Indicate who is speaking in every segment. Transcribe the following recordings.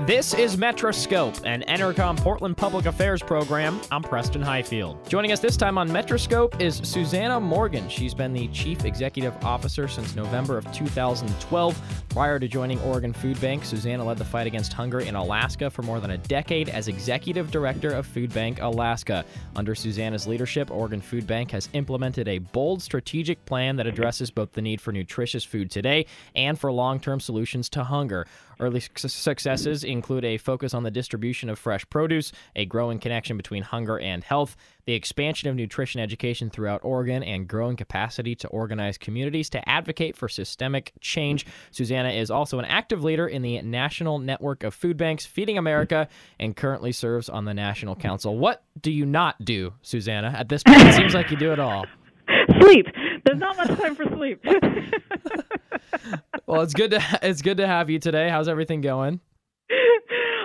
Speaker 1: This is Metroscope, an Entercom Portland Public Affairs program. I'm Preston Highfield. Joining us this time on Metroscope is Susannah Morgan. She's been the Chief Executive Officer since November of 2012. Prior to joining Oregon Food Bank, Susannah led the fight against hunger in Alaska for more than a decade as Executive Director of Food Bank Alaska. Under Susannah's leadership, Oregon Food Bank has implemented a bold strategic plan that addresses both the need for nutritious food today and for long term solutions to hunger. Early su- successes include a focus on the distribution of fresh produce, a growing connection between hunger and health, the expansion of nutrition education throughout Oregon, and growing capacity to organize communities to advocate for systemic change. Susannah is also an active leader in the National Network of Food Banks, Feeding America, and currently serves on the National Council. What do you not do, Susannah? At this point, it seems like you do it all.
Speaker 2: Sleep. There's not much time for sleep.
Speaker 1: Well, it's good to it's good to have you today. How's everything going?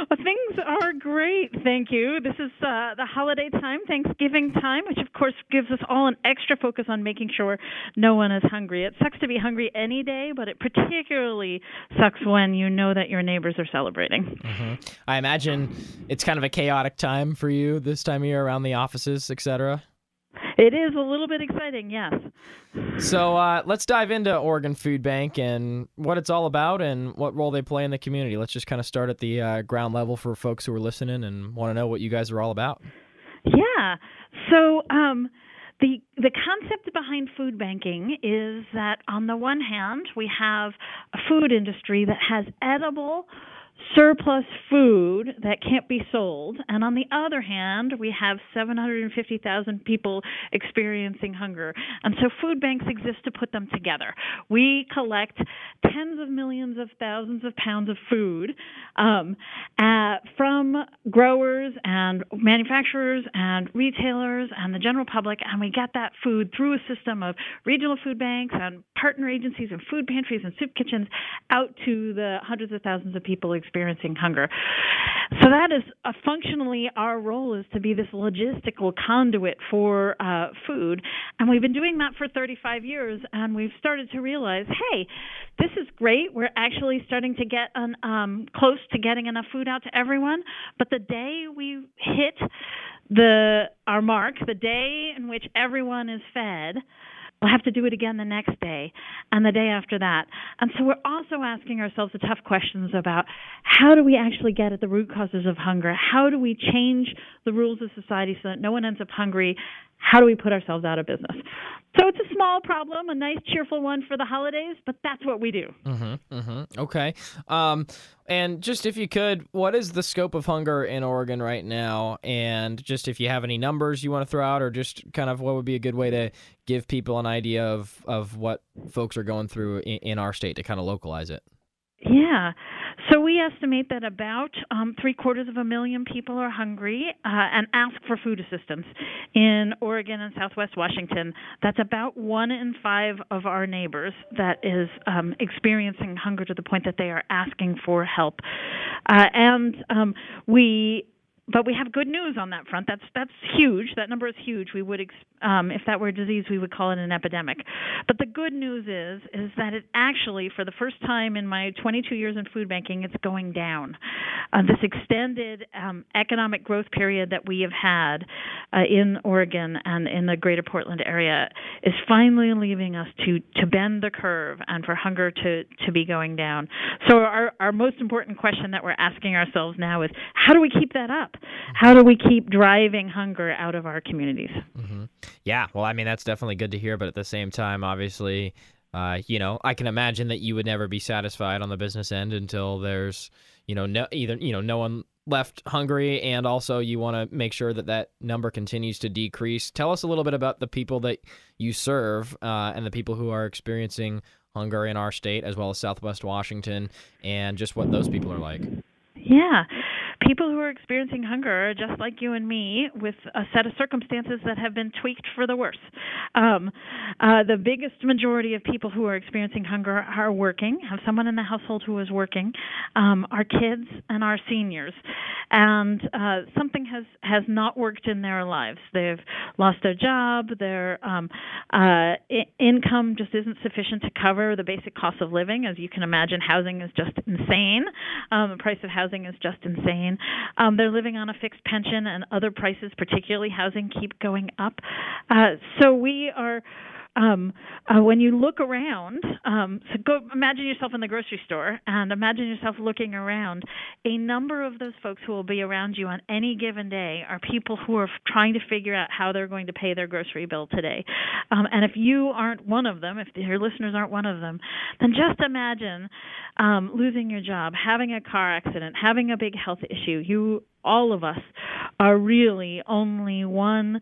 Speaker 2: Things are great, thank you. This is uh, the holiday time, Thanksgiving time, which of course gives us all an extra focus on making sure no one is hungry. It sucks to be hungry any day, but it particularly sucks when you know that your neighbors are celebrating.
Speaker 1: I imagine it's kind of a chaotic time for you this time of year around the offices, etc.
Speaker 2: It is a little bit exciting, yes.
Speaker 1: So uh, let's dive into Oregon Food Bank and what it's all about and what role they play in the community. Let's just kind of start at the uh, ground level for folks who are listening and want to know what you guys are all about.
Speaker 2: Yeah. So um, the the concept behind food banking is that on the one hand we have a food industry that has edible surplus food that can't be sold. And on the other hand we have 750,000 people experiencing hunger. And so food banks exist to put them together. We collect tens of millions of thousands of pounds of food um, uh, from growers and manufacturers and retailers and the general public. And we get that food through a system of regional food banks and partner agencies and food pantries and soup kitchens out to the hundreds of thousands of people experiencing hunger. So that is uh, functionally our role is to be this logistical conduit for uh, food, and we've been doing that for 35 years, and we've started to realize, hey, this is great. We're actually starting to get an, um, close to getting enough food out to everyone, but the day we hit the our mark, the day in which everyone is fed, We'll have to do it again the next day and the day after that. And so we're also asking ourselves the tough questions about how do we actually get at the root causes of hunger? How do we change the rules of society so that no one ends up hungry? How do we put ourselves out of business? So it's a small problem, a nice, cheerful one for the holidays, but that's what we do.
Speaker 1: Mm-hmm. Mm-hmm. Okay. Um, and just if you could, what is the scope of hunger in Oregon right now? And just if you have any numbers you want to throw out, or just kind of what would be a good way to give people an idea of of what folks are going through in, in our state to kind of localize it.
Speaker 2: Yeah. So we estimate that about um, three quarters of a million people are hungry uh, and ask for food assistance in Oregon and Southwest Washington. That's about one in five of our neighbors that is um, experiencing hunger to the point that they are asking for help. Uh, and um, we but we have good news on that front. That's that's huge. That number is huge. We would, um, if that were a disease, we would call it an epidemic. But the good news is, is that it actually, for the first time in my 22 years in food banking, it's going down. Uh, this extended um, economic growth period that we have had uh, in Oregon and in the Greater Portland area is finally leaving us to to bend the curve and for hunger to to be going down. So our our most important question that we're asking ourselves now is, how do we keep that up? How do we keep driving hunger out of our communities?
Speaker 1: Mm-hmm. Yeah, well, I mean that's definitely good to hear, but at the same time, obviously, uh, you know, I can imagine that you would never be satisfied on the business end until there's, you know, no either you know no one left hungry, and also you want to make sure that that number continues to decrease. Tell us a little bit about the people that you serve uh, and the people who are experiencing hunger in our state as well as Southwest Washington and just what those people are like.
Speaker 2: Yeah people who are experiencing hunger are just like you and me with a set of circumstances that have been tweaked for the worse. Um, uh, the biggest majority of people who are experiencing hunger are working, have someone in the household who is working, um, our kids and our seniors. And uh, something has, has not worked in their lives. They've lost their job, their um, uh, I- income just isn't sufficient to cover the basic cost of living. As you can imagine, housing is just insane. Um, the price of housing is just insane. Um, they're living on a fixed pension, and other prices, particularly housing, keep going up. Uh, so we are. Um, uh, when you look around, um, so go imagine yourself in the grocery store and imagine yourself looking around. A number of those folks who will be around you on any given day are people who are trying to figure out how they're going to pay their grocery bill today. Um, and if you aren't one of them, if your listeners aren't one of them, then just imagine um, losing your job, having a car accident, having a big health issue. You, all of us, are really only one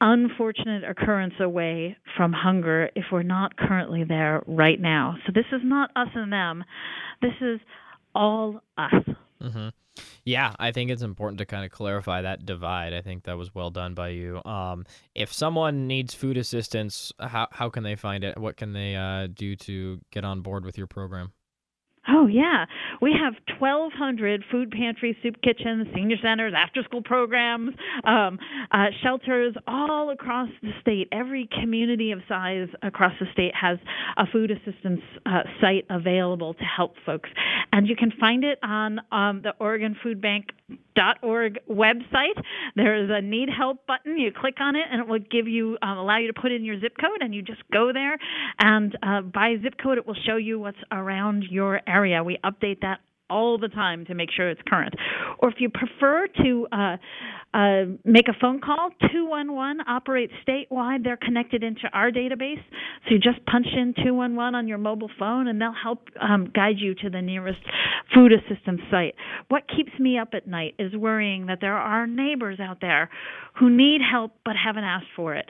Speaker 2: unfortunate occurrence away from hunger if we're not currently there right now. So this is not us and them. This is all us.
Speaker 1: Mm-hmm. Yeah, I think it's important to kind of clarify that divide. I think that was well done by you. Um, if someone needs food assistance, how how can they find it? What can they uh, do to get on board with your program?
Speaker 2: Oh yeah, we have 1,200 food pantries, soup kitchens, senior centers, after-school programs, um, uh, shelters all across the state. Every community of size across the state has a food assistance uh, site available to help folks, and you can find it on um, the Oregon Food Bank org website. There is a need help button. You click on it, and it will give you um, allow you to put in your zip code, and you just go there. And uh, by zip code, it will show you what's around your area. We update that all the time to make sure it's current. Or if you prefer to uh, uh, make a phone call, 211 operates statewide. They're connected into our database. So you just punch in 211 on your mobile phone and they'll help um, guide you to the nearest food assistance site. What keeps me up at night is worrying that there are neighbors out there who need help but haven't asked for it.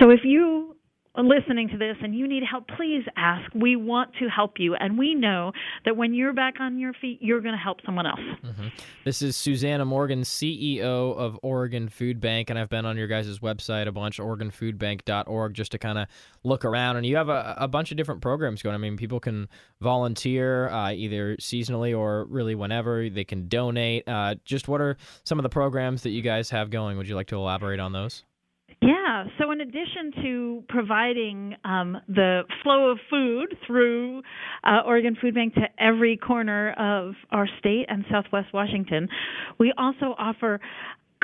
Speaker 2: So if you listening to this and you need help, please ask. We want to help you. And we know that when you're back on your feet, you're going to help someone else.
Speaker 1: Mm-hmm. This is Susannah Morgan, CEO of Oregon Food Bank. And I've been on your guys' website a bunch, OregonFoodBank.org, just to kind of look around. And you have a, a, bunch of different programs going. I mean, people can volunteer uh, either seasonally or really whenever. They can donate. Uh, just what are some of the programs that you guys have going? Would you like to elaborate on those?
Speaker 2: Yeah. So, in addition to providing um, the flow of food through uh, Oregon Food Bank to every corner of our state and Southwest Washington, we also offer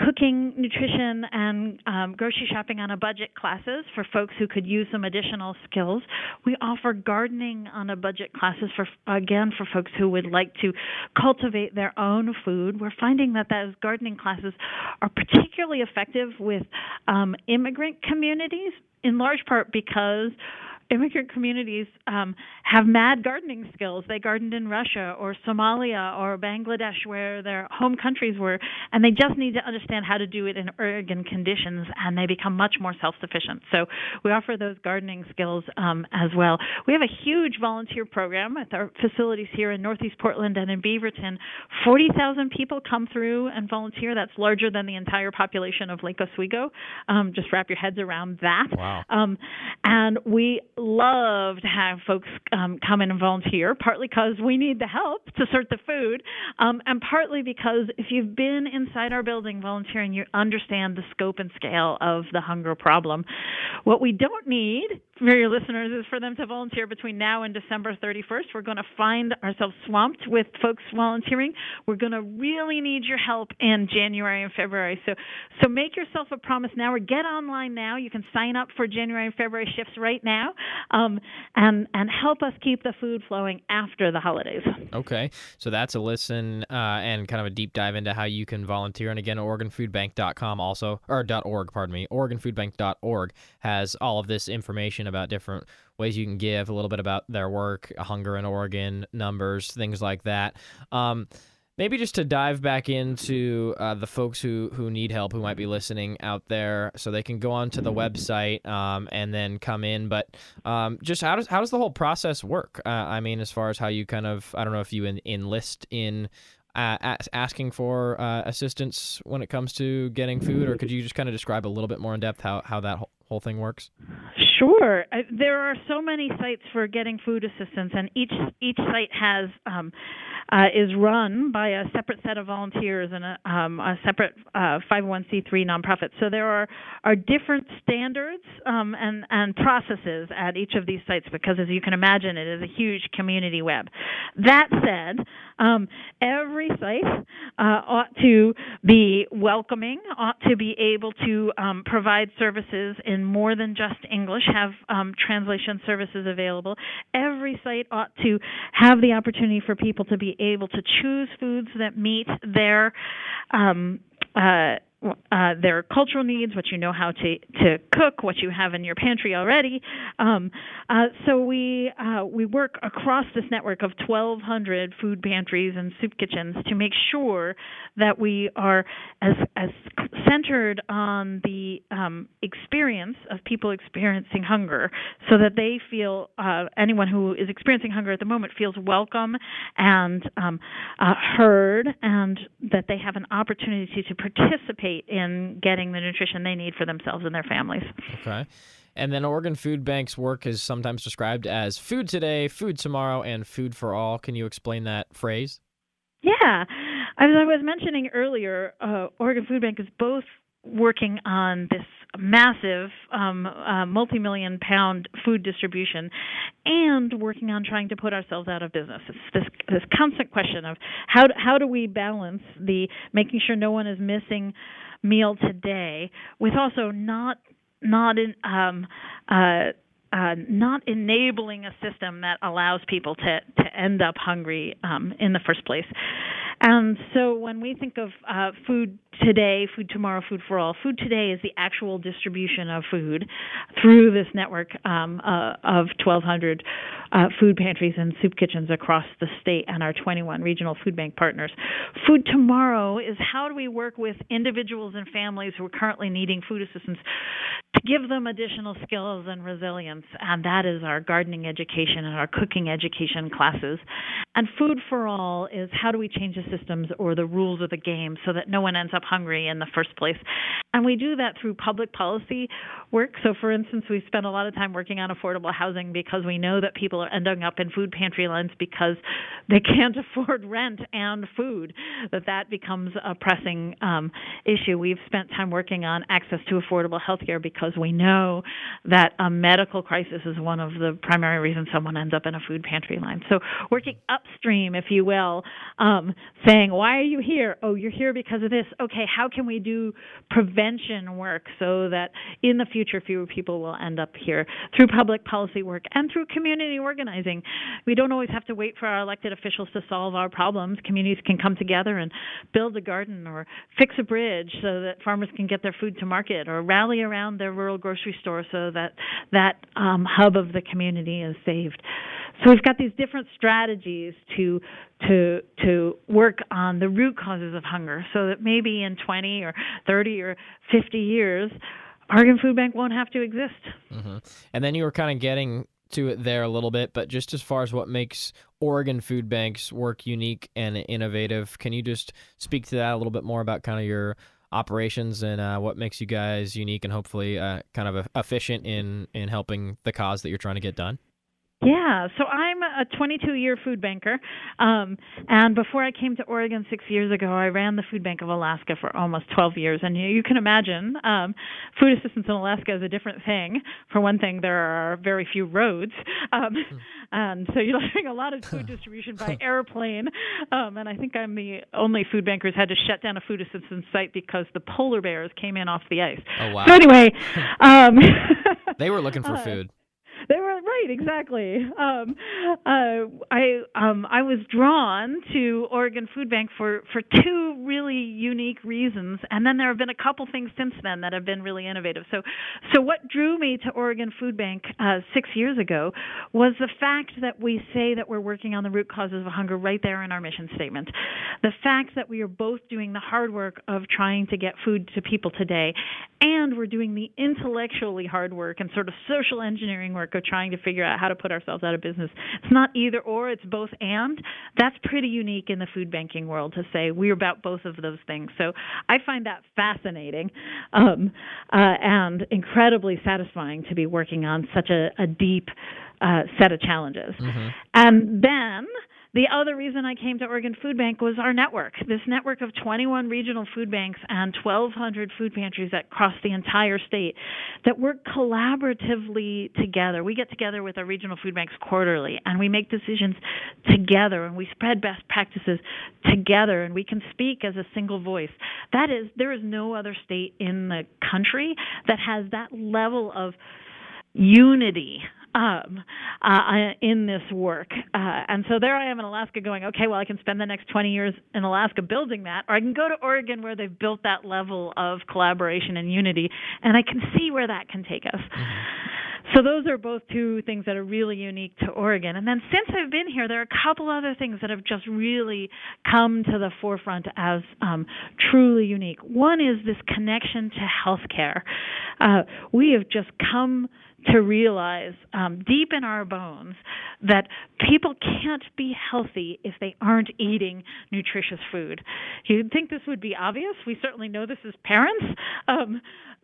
Speaker 2: cooking, nutrition, and um, grocery shopping on a budget classes for folks who could use some additional skills. We offer gardening on a budget classes for again for folks who would like to cultivate their own food. We're finding that those gardening classes are particularly effective with um, immigrant communities, in large part because immigrant communities um, have mad gardening skills. They gardened in Russia or Somalia or Bangladesh, where their home countries were, and they just need to understand how to do it in urban conditions, and they become much more self-sufficient. So we offer those gardening skills um, as well. We have a huge volunteer program at our facilities here in Northeast Portland and in Beaverton. Forty thousand people come through and volunteer. That's larger than the entire population of Lake Oswego. Um, just wrap your heads around that.
Speaker 1: Wow.
Speaker 2: Um, and we love to have folks um, come in and volunteer, partly because we need the help to sort the food, um, and partly because if you've been inside our building volunteering, you understand the scope and scale of the hunger problem. What we don't need for your listeners is for them to volunteer between now and December 31st. We're going to find ourselves swamped with folks volunteering. We're going to really need your help in January and February. So, so make yourself a promise now, or get online now. You can sign up for January and February shifts right now um, and and help us keep the food flowing after the holidays.
Speaker 1: Okay, so that's a listen uh, and kind of a deep dive into how you can volunteer. And again, OregonFoodBank.com also or .org, pardon me, OregonFoodBank.org has all of this information about different ways you can give, a little bit about their work, hunger in Oregon, numbers, things like that. Um, Maybe just to dive back into uh, the folks who, who need help, who might be listening out there, so they can go onto the website um, and then come in. But um, just how does how does the whole process work? Uh, I mean, as far as how you kind of I don't know if you en- enlist in uh, asking for uh, assistance when it comes to getting food, or could you just kind of describe a little bit more in depth how how that whole thing works?
Speaker 2: Sure. I, there are so many sites for getting food assistance, and each each site has um, uh, is run by a separate set of volunteers and a, um, a separate uh, 501c3 nonprofit. So there are are different standards um, and and processes at each of these sites because, as you can imagine, it is a huge community web. That said, um, every site uh, ought to be welcoming, ought to be able to um, provide services in more than just English, have um, translation services available. Every site ought to have the opportunity for people to be able to choose foods that meet their um, uh, uh, their cultural needs, what you know how to to cook, what you have in your pantry already. Um, uh, so we uh, we work across this network of 1,200 food pantries and soup kitchens to make sure that we are as as centered on the um, experience of people experiencing hunger, so that they feel uh, anyone who is experiencing hunger at the moment feels welcome and um, uh, heard, and that they have an opportunity to participate participate in getting the nutrition they need for themselves and their families.
Speaker 1: Okay. And then Oregon Food Bank's work is sometimes described as food today, food tomorrow, and food for all. Can you explain that phrase?
Speaker 2: Yeah. As I was mentioning earlier, uh, Oregon Food Bank is both working on this massive um, uh, multi-million pound food distribution and working on trying to put ourselves out of business. It's this this constant question of how do, how do we balance the making sure no one is missing meal today with also not not in um, uh, uh, not enabling a system that allows people to, to end up hungry um, in the first place. And so when we think of uh, food today, food tomorrow, food for all, food today is the actual distribution of food through this network um, uh, of 1,200 uh, food pantries and soup kitchens across the state and our 21 regional food bank partners. Food tomorrow is how do we work with individuals and families who are currently needing food assistance to give them additional skills and resilience, and that is our gardening education and our cooking education classes. And food for all is how do we change the systems or the rules of the game so that no one ends up hungry in the first place. And we do that through public policy work. So, for instance, we spend a lot of time working on affordable housing because we know that people are ending up in food pantry lines because they can't afford rent and food, that that becomes a pressing um, issue. We've spent time working on access to affordable health care because we know that a medical crisis is one of the primary reasons someone ends up in a food pantry line. So working upstream, if you will, um, saying, why are you here? Oh, you're here because of this. Okay, how can we do prevention work so that in the future fewer people will end up here through public policy work and through community organizing. We don't always have to wait for our elected officials to solve our problems. Communities can come together and build a garden or fix a bridge so that farmers can get their food to market or rally around their rural grocery store so that that um, hub of the community is saved. So we've got these different strategies to to to work on the root causes of hunger, so that maybe in 20 or 30 or 50 years, Oregon Food Bank won't have to exist.
Speaker 1: Mm-hmm. And then you were kind of getting to it there a little bit, but just as far as what makes Oregon Food Bank's work unique and innovative, can you just speak to that a little bit more about kind of your operations and uh, what makes you guys unique and hopefully uh, kind of efficient in in helping the cause that you're trying to get done?
Speaker 2: Yeah, so I'm a 22 year food banker. Um, and before I came to Oregon six years ago, I ran the Food Bank of Alaska for almost 12 years. And you, you can imagine um, food assistance in Alaska is a different thing. For one thing, there are very few roads. Um, hmm. and so you're doing a lot of food distribution by airplane. Um, and I think I'm the only food banker who's had to shut down a food assistance site because the polar bears came in off the ice.
Speaker 1: Oh, wow.
Speaker 2: So, anyway, um,
Speaker 1: they were looking for uh, food.
Speaker 2: They were right, exactly. Um, uh, I um, I was drawn to Oregon Food Bank for for two really unique reasons, and then there have been a couple things since then that have been really innovative. So, so what drew me to Oregon Food Bank uh, six years ago was the fact that we say that we're working on the root causes of hunger right there in our mission statement. The fact that we are both doing the hard work of trying to get food to people today, and we're doing the intellectually hard work and sort of social engineering work of trying to figure out how to put ourselves out of business. It's not either or, it's both and. That's pretty unique in the food banking world to say we're about both of those things. So I find that fascinating um, uh, and incredibly satisfying to be working on such a, a deep uh, set of challenges. Mm-hmm. And then the other reason I came to Oregon Food Bank was our network. This network of 21 regional food banks and 1,200 food pantries that cross the entire state that work collaboratively together. We get together with our regional food banks quarterly and we make decisions together and we spread best practices together and we can speak as a single voice. That is, there is no other state in the country that has that level of unity um, uh, in this work. Uh, and so there I am in Alaska going, okay, well, I can spend the next 20 years in Alaska building that, or I can go to Oregon where they've built that level of collaboration and unity, and I can see where that can take us. Mm-hmm. So those are both two things that are really unique to Oregon. And then since I've been here, there are a couple other things that have just really come to the forefront as um, truly unique. One is this connection to healthcare. Uh, we have just come to realize um, deep in our bones that people can't be healthy if they aren't eating nutritious food. You'd think this would be obvious. We certainly know this as parents. Um,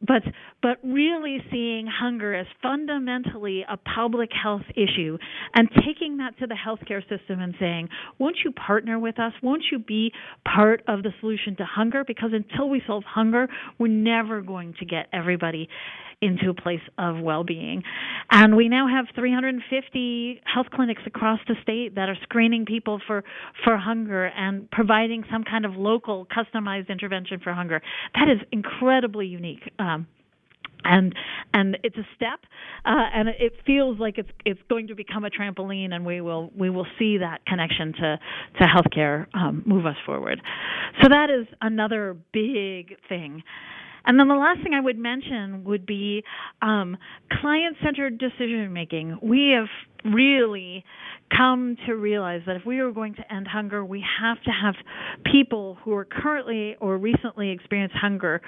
Speaker 2: but but really seeing hunger as fundamentally a public health issue and taking that to the healthcare system and saying, won't you partner with us? Won't you be part of the solution to hunger? Because until we solve hunger, we're never going to get everybody into a place of well-being. And we now have 350 health clinics across the state that are screening people for for hunger and providing some kind of local customized intervention for hunger. That is incredibly unique. Um, and and it's a step, uh, and it feels like it's it's going to become a trampoline, and we will we will see that connection to to healthcare um, move us forward. So that is another big thing. And then the last thing I would mention would be um, client centered decision making. We have really come to realize that if we are going to end hunger, we have to have people who are currently or recently experienced hunger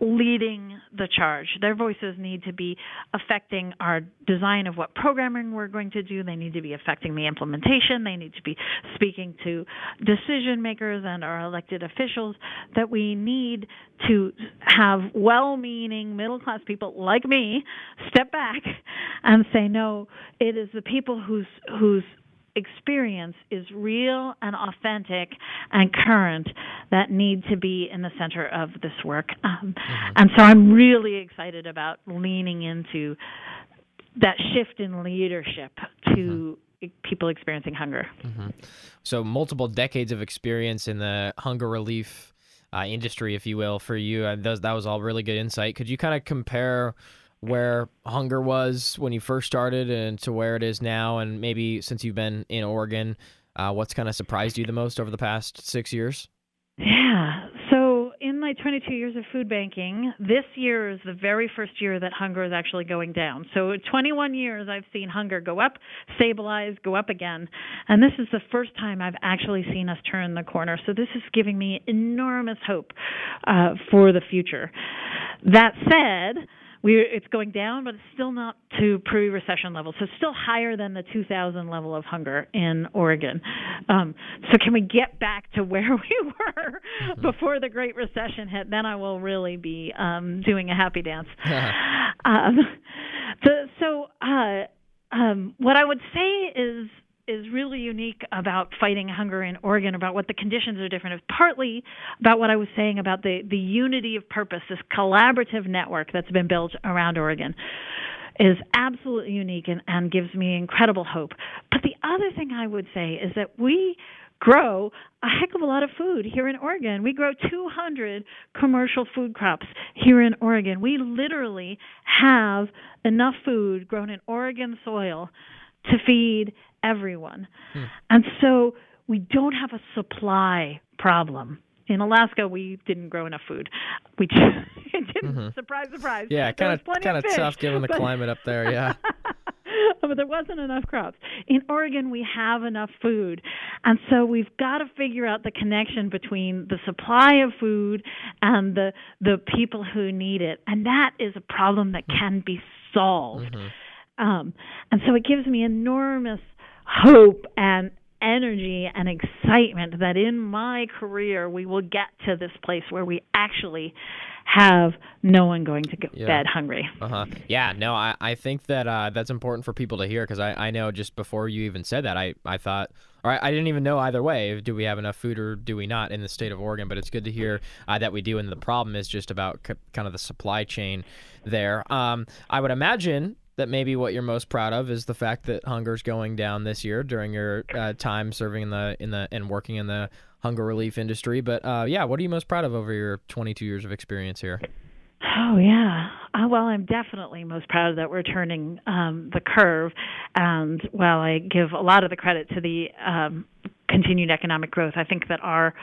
Speaker 2: leading the charge. Their voices need to be affecting our design of what programming we're going to do. They need to be affecting the implementation. They need to be speaking to decision makers and our elected officials that we need to have well meaning middle class people like me step back and say, no, it is the people whose whose experience is real and authentic and current that need to be in the center of this work. Um, mm-hmm. And so I'm really excited about leaning into that shift in leadership to mm-hmm. people experiencing hunger.
Speaker 1: Mm-hmm. So, multiple decades of experience in the hunger relief uh, industry, if you will, for you. Uh, those, that was all really good insight. Could you kind of compare? Where hunger was when you first started and to where it is now, and maybe since you've been in Oregon, uh, what's kind of surprised you the most over the past six years?
Speaker 2: Yeah. So, in my 22 years of food banking, this year is the very first year that hunger is actually going down. So, 21 years I've seen hunger go up, stabilize, go up again. And this is the first time I've actually seen us turn the corner. So, this is giving me enormous hope uh, for the future. That said, we it's going down, but it's still not to pre-recession levels. So it's still higher than the 2000 level of hunger in Oregon. Um, so can we get back to where we were mm-hmm. before the Great Recession hit? Then I will really be um, doing a happy dance. um, so, so uh, um, what I would say is is really unique about fighting hunger in Oregon, about what the conditions are different, is partly about what I was saying about the, the unity of purpose, this collaborative network that's been built around Oregon is absolutely unique and, and gives me incredible hope. But the other thing I would say is that we grow a heck of a lot of food here in Oregon. We grow 200 commercial food crops here in Oregon. We literally have enough food grown in Oregon soil to feed everyone. Hmm. And so we don't have a supply problem. In Alaska, we didn't grow enough food. We just, didn't. Mm-hmm. Surprise, surprise.
Speaker 1: Yeah, kind of kind of tough given the climate up there. Yeah.
Speaker 2: but there wasn't enough crops. In Oregon, we have enough food. And so we've got to figure out the connection between the supply of food and the the people who need it. And that is a problem that can be solved. Mm-hmm. Um, and so it gives me enormous hope and energy and excitement that in my career we will get to this place where we actually have no one going to yeah. bed hungry.
Speaker 1: Uh-huh. Yeah, no, I, I think that uh, that's important for people to hear because I, I know just before you even said that, I, I thought, or I, I, didn't even know either way, do we have enough food or do we not in the state of Oregon? But it's good to hear uh, that we do. And the problem is just about c- kind of the supply chain there. Um, I would imagine that maybe what you're most proud of is the fact that hunger's going down this year during your uh, time serving in the in the and working in the hunger relief industry. But uh, yeah, what are you most proud of over your 22 years of experience here?
Speaker 2: Oh yeah. Uh, well, I'm definitely most proud that we're turning um, the curve, and while I give a lot of the credit to the um, continued economic growth. I think that our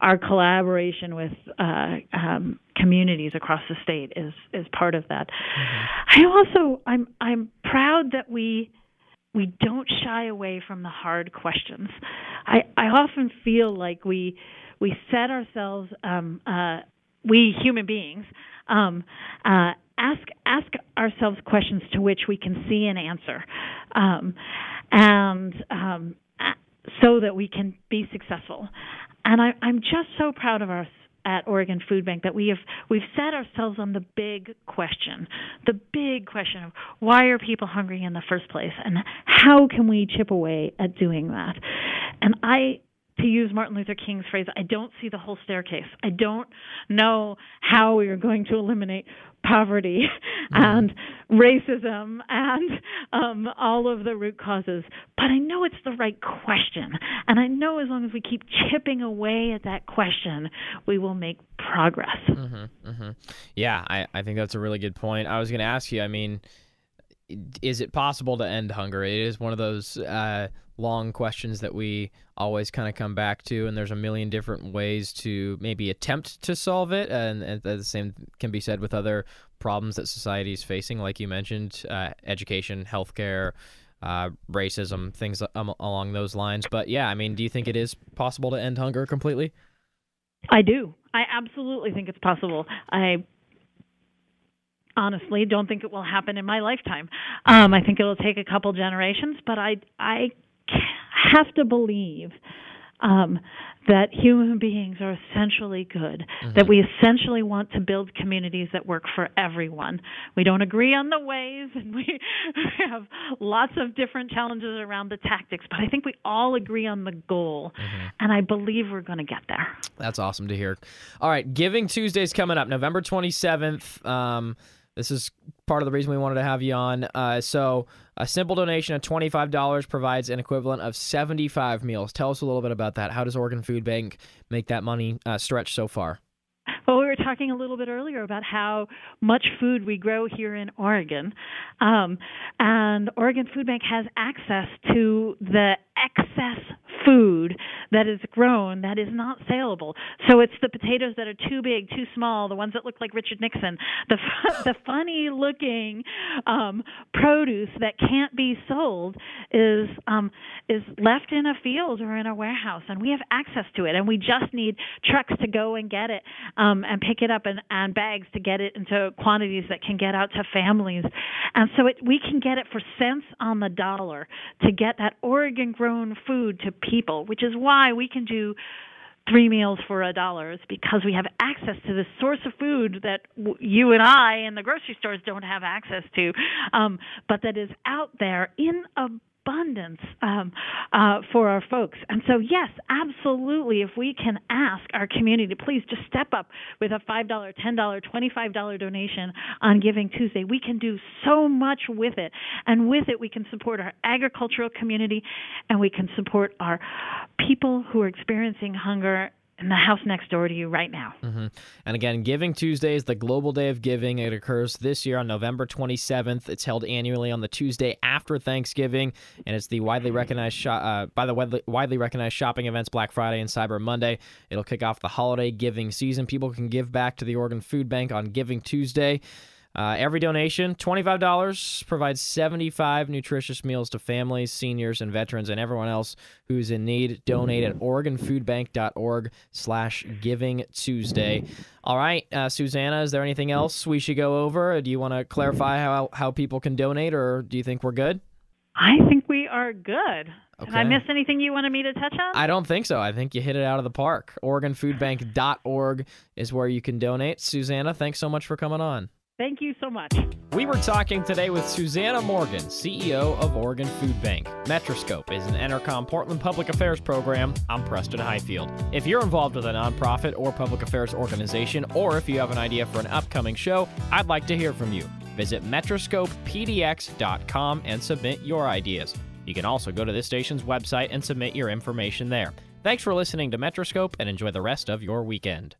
Speaker 2: our collaboration with uh, um, communities across the state is is part of that. Mm-hmm. I also I'm I'm proud that we we don't shy away from the hard questions. I I often feel like we we set ourselves um, uh, we human beings um, uh, ask ask ourselves questions to which we can see an answer, um, and um, so that we can be successful. And I, I'm just so proud of us at Oregon Food Bank that we have we've set ourselves on the big question, the big question of why are people hungry in the first place, and how can we chip away at doing that. And I to use Martin Luther King's phrase, I don't see the whole staircase. I don't know how we are going to eliminate poverty mm-hmm. and racism and um, all of the root causes. But I know it's the right question. And I know as long as we keep chipping away at that question, we will make progress.
Speaker 1: Mm-hmm, mm-hmm. Yeah, I, I think that's a really good point. I was going to ask you, I mean, is it possible to end hunger? It is one of those uh, long questions that we always kind of come back to, and there's a million different ways to maybe attempt to solve it. And, and the same can be said with other problems that society is facing, like you mentioned, uh, education, healthcare. Uh, racism, things um, along those lines. But yeah, I mean, do you think it is possible to end hunger completely?
Speaker 2: I do. I absolutely think it's possible. I honestly don't think it will happen in my lifetime. Um, I think it'll take a couple generations, but I I have to believe um, that human beings are essentially good, mm-hmm. that we essentially want to build communities that work for everyone. We don't agree on the ways, and we have lots of different challenges around the tactics, but I think we all agree on the goal, mm-hmm. and I believe we're going to get there.
Speaker 1: That's awesome to hear. All right, Giving Tuesday's coming up, November 27th. Um, this is part of the reason we wanted to have you on. Uh, so, a simple donation of $25 provides an equivalent of 75 meals. Tell us a little bit about that. How does Oregon Food Bank make that money uh, stretch so far?
Speaker 2: Well, we were talking a little bit earlier about how much food we grow here in Oregon. Um, and Oregon Food Bank has access to the excess food that is grown that is not saleable. So it's the potatoes that are too big, too small, the ones that look like Richard Nixon, the the funny looking um, produce that can't be sold is um, is left in a field or in a warehouse, and we have access to it, and we just need trucks to go and get it um, and pick it up and, and bags to get it into quantities that can get out to families, and so it, we can get it for cents on the dollar to get that Oregon grown food to people, which is why we can do three meals for a dollar is because we have access to the source of food that w- you and I in the grocery stores don't have access to, um, but that is out there in abundance um, uh, for our folks. And so, yes, absolutely, if we can ask our community please just step up with a $5, $10, $25 donation on Giving Tuesday, we can do so much with it. And with it, we can support our agricultural community and we can support our people who are experiencing hunger in the house next door to you right now.
Speaker 1: Mm-hmm. And again, Giving Tuesday is the global day of giving. It occurs this year on November 27th. It's held annually on the Tuesday after Thanksgiving, and it's the widely recognized sh- uh, by the widely, widely recognized shopping events Black Friday and Cyber Monday. It'll kick off the holiday giving season. People can give back to the Oregon Food Bank on Giving Tuesday. Uh, every donation, $25, provides 75 nutritious meals to families, seniors, and veterans, and everyone else who's in need. Donate at OregonFoodBank.org slash Giving Tuesday. All right, uh, Susannah, is there anything else we should go over? Do you want to clarify how, how people can donate, or do you think we're good?
Speaker 2: I think we are good.
Speaker 1: Okay.
Speaker 2: Did I miss anything you wanted me to touch on?
Speaker 1: I don't think so. I think you hit it out of the park. OregonFoodBank.org is where you can donate. Susannah, thanks so much for coming on.
Speaker 2: Thank you so much.
Speaker 1: We were talking today with Susannah Morgan, CEO of Oregon Food Bank. Metroscope is an Entercom Portland public affairs program. I'm Preston Highfield. If you're involved with a nonprofit or public affairs organization, or if you have an idea for an upcoming show, I'd like to hear from you. Visit metroscopepdx.com and submit your ideas. You can also go to this station's website and submit your information there. Thanks for listening to Metroscope and enjoy the rest of your weekend.